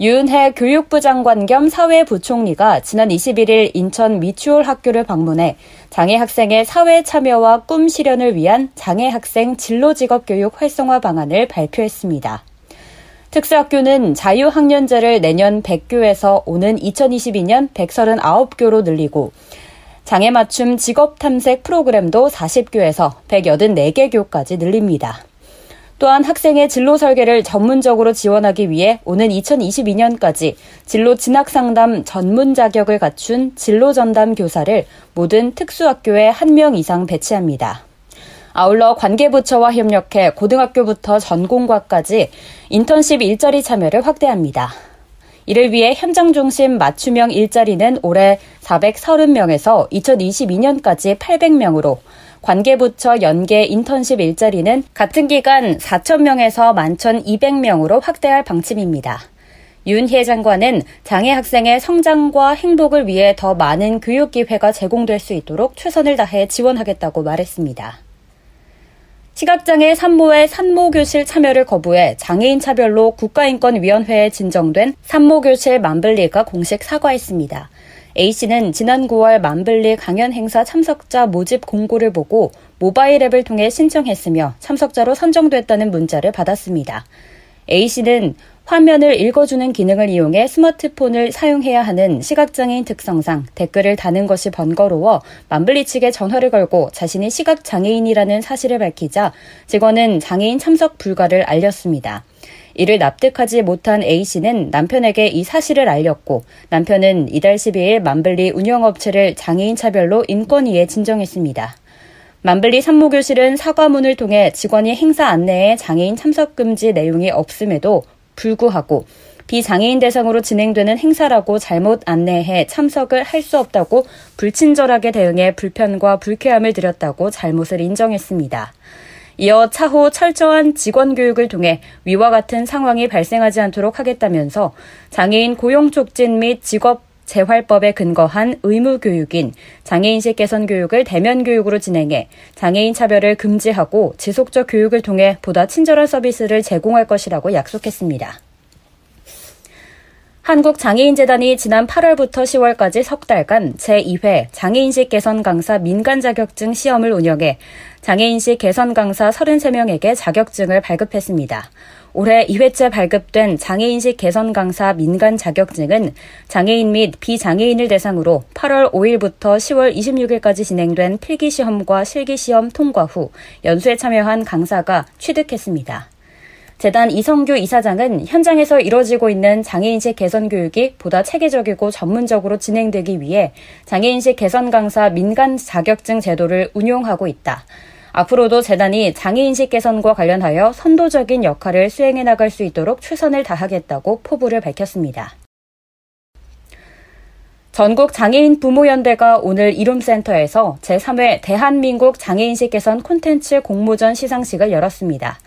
유은혜 교육부 장관 겸 사회부총리가 지난 21일 인천 미추홀 학교를 방문해 장애 학생의 사회 참여와 꿈 실현을 위한 장애 학생 진로 직업 교육 활성화 방안을 발표했습니다. 특수학교는 자유학년제를 내년 100교에서 오는 2022년 139교로 늘리고 장애 맞춤 직업 탐색 프로그램도 40교에서 184개 교까지 늘립니다. 또한 학생의 진로 설계를 전문적으로 지원하기 위해 오는 2022년까지 진로 진학 상담 전문 자격을 갖춘 진로 전담 교사를 모든 특수학교에 한명 이상 배치합니다. 아울러 관계부처와 협력해 고등학교부터 전공과까지 인턴십 일자리 참여를 확대합니다. 이를 위해 현장 중심 맞춤형 일자리는 올해 430명에서 2022년까지 800명으로 관계부처 연계 인턴십 일자리는 같은 기간 4,000명에서 11,200명으로 확대할 방침입니다. 윤혜 장관은 장애 학생의 성장과 행복을 위해 더 많은 교육 기회가 제공될 수 있도록 최선을 다해 지원하겠다고 말했습니다. 시각장애 산모의 산모교실 참여를 거부해 장애인 차별로 국가인권위원회에 진정된 산모교실 만블리가 공식 사과했습니다. A씨는 지난 9월 만블리 강연 행사 참석자 모집 공고를 보고 모바일 앱을 통해 신청했으며 참석자로 선정됐다는 문자를 받았습니다. A씨는 화면을 읽어주는 기능을 이용해 스마트폰을 사용해야 하는 시각장애인 특성상 댓글을 다는 것이 번거로워 만블리 측에 전화를 걸고 자신이 시각장애인이라는 사실을 밝히자 직원은 장애인 참석 불가를 알렸습니다. 이를 납득하지 못한 A씨는 남편에게 이 사실을 알렸고 남편은 이달 12일 만블리 운영업체를 장애인 차별로 인권위에 진정했습니다. 만블리 산모교실은 사과문을 통해 직원이 행사 안내에 장애인 참석 금지 내용이 없음에도 불구하고 비장애인 대상으로 진행되는 행사라고 잘못 안내해 참석을 할 수 없다고 불친절하게 대응해 불편과 불쾌함을 드렸다고 잘못을 인정했습니다. 이어 차후 철저한 직원 교육을 통해 위와 같은 상황이 발생하지 않도록 하겠다면서 장애인 고용 촉진 및 직업 재활법에 근거한 의무 교육인 장애인식 개선 교육을 대면 교육으로 진행해 장애인 차별을 금지하고 지속적 교육을 통해 보다 친절한 서비스를 제공할 것이라고 약속했습니다. 한국장애인재단이 지난 8월부터 10월까지 석 달간 제2회 장애인식 개선 강사 민간 자격증 시험을 운영해 장애인식 개선 강사 33명에게 자격증을 발급했습니다. 올해 2회째 발급된 장애인식 개선 강사 민간 자격증은 장애인 및 비장애인을 대상으로 8월 5일부터 10월 26일까지 진행된 필기시험과 실기시험 통과 후 연수에 참여한 강사가 취득했습니다. 재단 이성규 이사장은 현장에서 이뤄지고 있는 장애인식 개선 교육이 보다 체계적이고 전문적으로 진행되기 위해 장애인식 개선 강사 민간 자격증 제도를 운용하고 있다. 앞으로도 재단이 장애인식 개선과 관련하여 선도적인 역할을 수행해 나갈 수 있도록 최선을 다하겠다고 포부를 밝혔습니다. 전국 장애인 부모연대가 오늘 이룸센터에서 제3회 대한민국 장애인식 개선 콘텐츠 공모전 시상식을 열었습니다.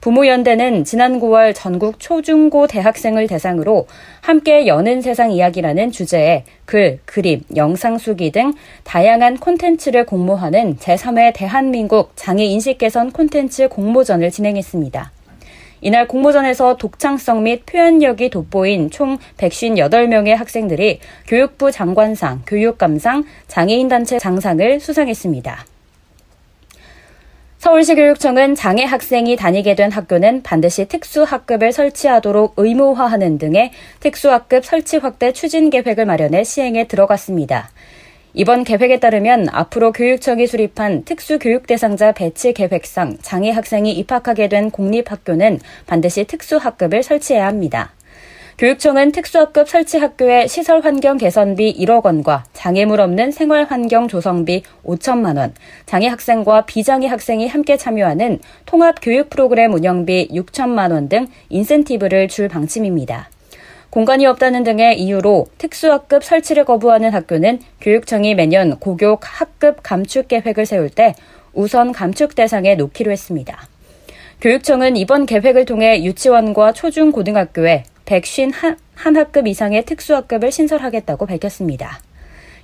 부모연대는 지난 9월 전국 초중고 대학생을 대상으로 함께 여는 세상 이야기라는 주제에 글, 그림, 영상 수기 등 다양한 콘텐츠를 공모하는 제3회 대한민국 장애인식 개선 콘텐츠 공모전을 진행했습니다. 이날 공모전에서 독창성 및 표현력이 돋보인 총 158명의 학생들이 교육부 장관상, 교육감상, 장애인단체 장상을 수상했습니다. 서울시 교육청은 장애 학생이 다니게 된 학교는 반드시 특수학급을 설치하도록 의무화하는 등의 특수학급 설치 확대 추진 계획을 마련해 시행에 들어갔습니다. 이번 계획에 따르면 앞으로 교육청이 수립한 특수교육 대상자 배치 계획상 장애 학생이 입학하게 된 공립학교는 반드시 특수학급을 설치해야 합니다. 교육청은 특수학급 설치 학교의 시설 환경 개선비 1억 원과 장애물 없는 생활 환경 조성비 5천만 원, 장애 학생과 비장애 학생이 함께 참여하는 통합 교육 프로그램 운영비 6천만 원 등 인센티브를 줄 방침입니다. 공간이 없다는 등의 이유로 특수학급 설치를 거부하는 학교는 교육청이 매년 고교 학급 감축 계획을 세울 때 우선 감축 대상에 놓기로 했습니다. 교육청은 이번 계획을 통해 유치원과 초중 고등학교에 151 학급 이상의 특수학급을 신설하겠다고 밝혔습니다.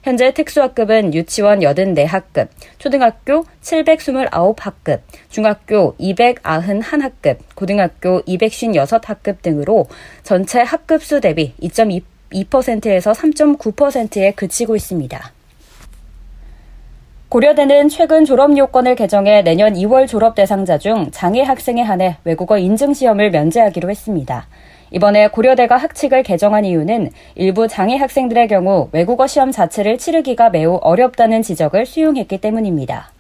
현재 특수학급은 유치원 84학급, 초등학교 729학급, 중학교 291학급, 고등학교 256학급 등으로 전체 학급 수 대비 2.2%에서 3.9%에 그치고 있습니다. 고려대는 최근 졸업 요건을 개정해 내년 2월 졸업 대상자 중 장애 학생에 한해 외국어 인증 시험을 면제하기로 했습니다. 이번에 고려대가 학칙을 개정한 이유는 일부 장애 학생들의 경우 외국어 시험 자체를 치르기가 매우 어렵다는 지적을 수용했기 때문입니다.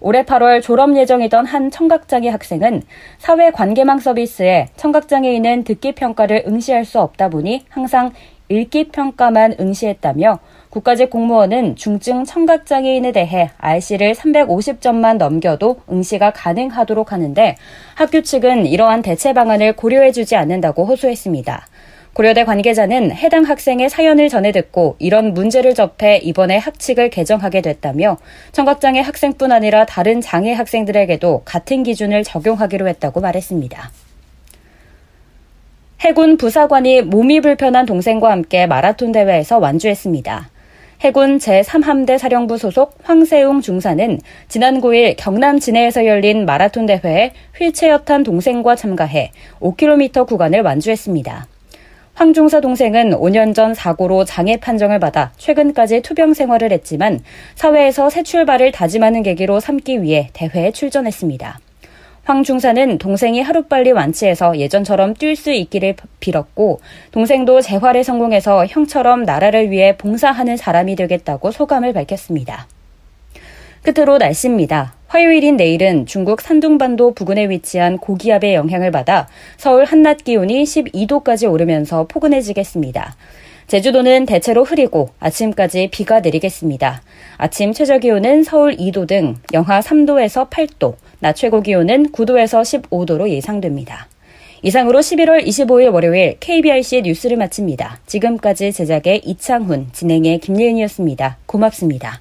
올해 8월 졸업 예정이던 한 청각장애 학생은 사회 관계망 서비스에 청각장애인은 듣기 평가를 응시할 수 없다 보니 항상 읽기 평가만 응시했다며 국가직 공무원은 중증 청각장애인에 대해 RC를 350점만 넘겨도 응시가 가능하도록 하는데 학교 측은 이러한 대체 방안을 고려해주지 않는다고 호소했습니다. 고려대 관계자는 해당 학생의 사연을 전해 듣고 이런 문제를 접해 이번에 학칙을 개정하게 됐다며 청각장애 학생뿐 아니라 다른 장애 학생들에게도 같은 기준을 적용하기로 했다고 말했습니다. 해군 부사관이 몸이 불편한 동생과 함께 마라톤 대회에서 완주했습니다. 해군 제3함대 사령부 소속 황세웅 중사는 지난 9일 경남 진해에서 열린 마라톤 대회에 휠체어 탄 동생과 참가해 5km 구간을 완주했습니다. 황 중사 동생은 5년 전 사고로 장애 판정을 받아 최근까지 투병 생활을 했지만 사회에서 새 출발을 다짐하는 계기로 삼기 위해 대회에 출전했습니다. 황 중사는 동생이 하루빨리 완치해서 예전처럼 뛸 수 있기를 빌었고 동생도 재활에 성공해서 형처럼 나라를 위해 봉사하는 사람이 되겠다고 소감을 밝혔습니다. 끝으로 날씨입니다. 화요일인 내일은 중국 산둥반도 부근에 위치한 고기압의 영향을 받아 서울 한낮 기온이 12도까지 오르면서 포근해지겠습니다. 제주도는 대체로 흐리고 아침까지 비가 내리겠습니다. 아침 최저 기온은 서울 2도 등 영하 3도에서 8도, 낮 최고 기온은 9도에서 15도로 예상됩니다. 이상으로 11월 25일 월요일 KBRC 뉴스를 마칩니다. 지금까지 제작의 이창훈, 진행의 김예은이었습니다. 고맙습니다.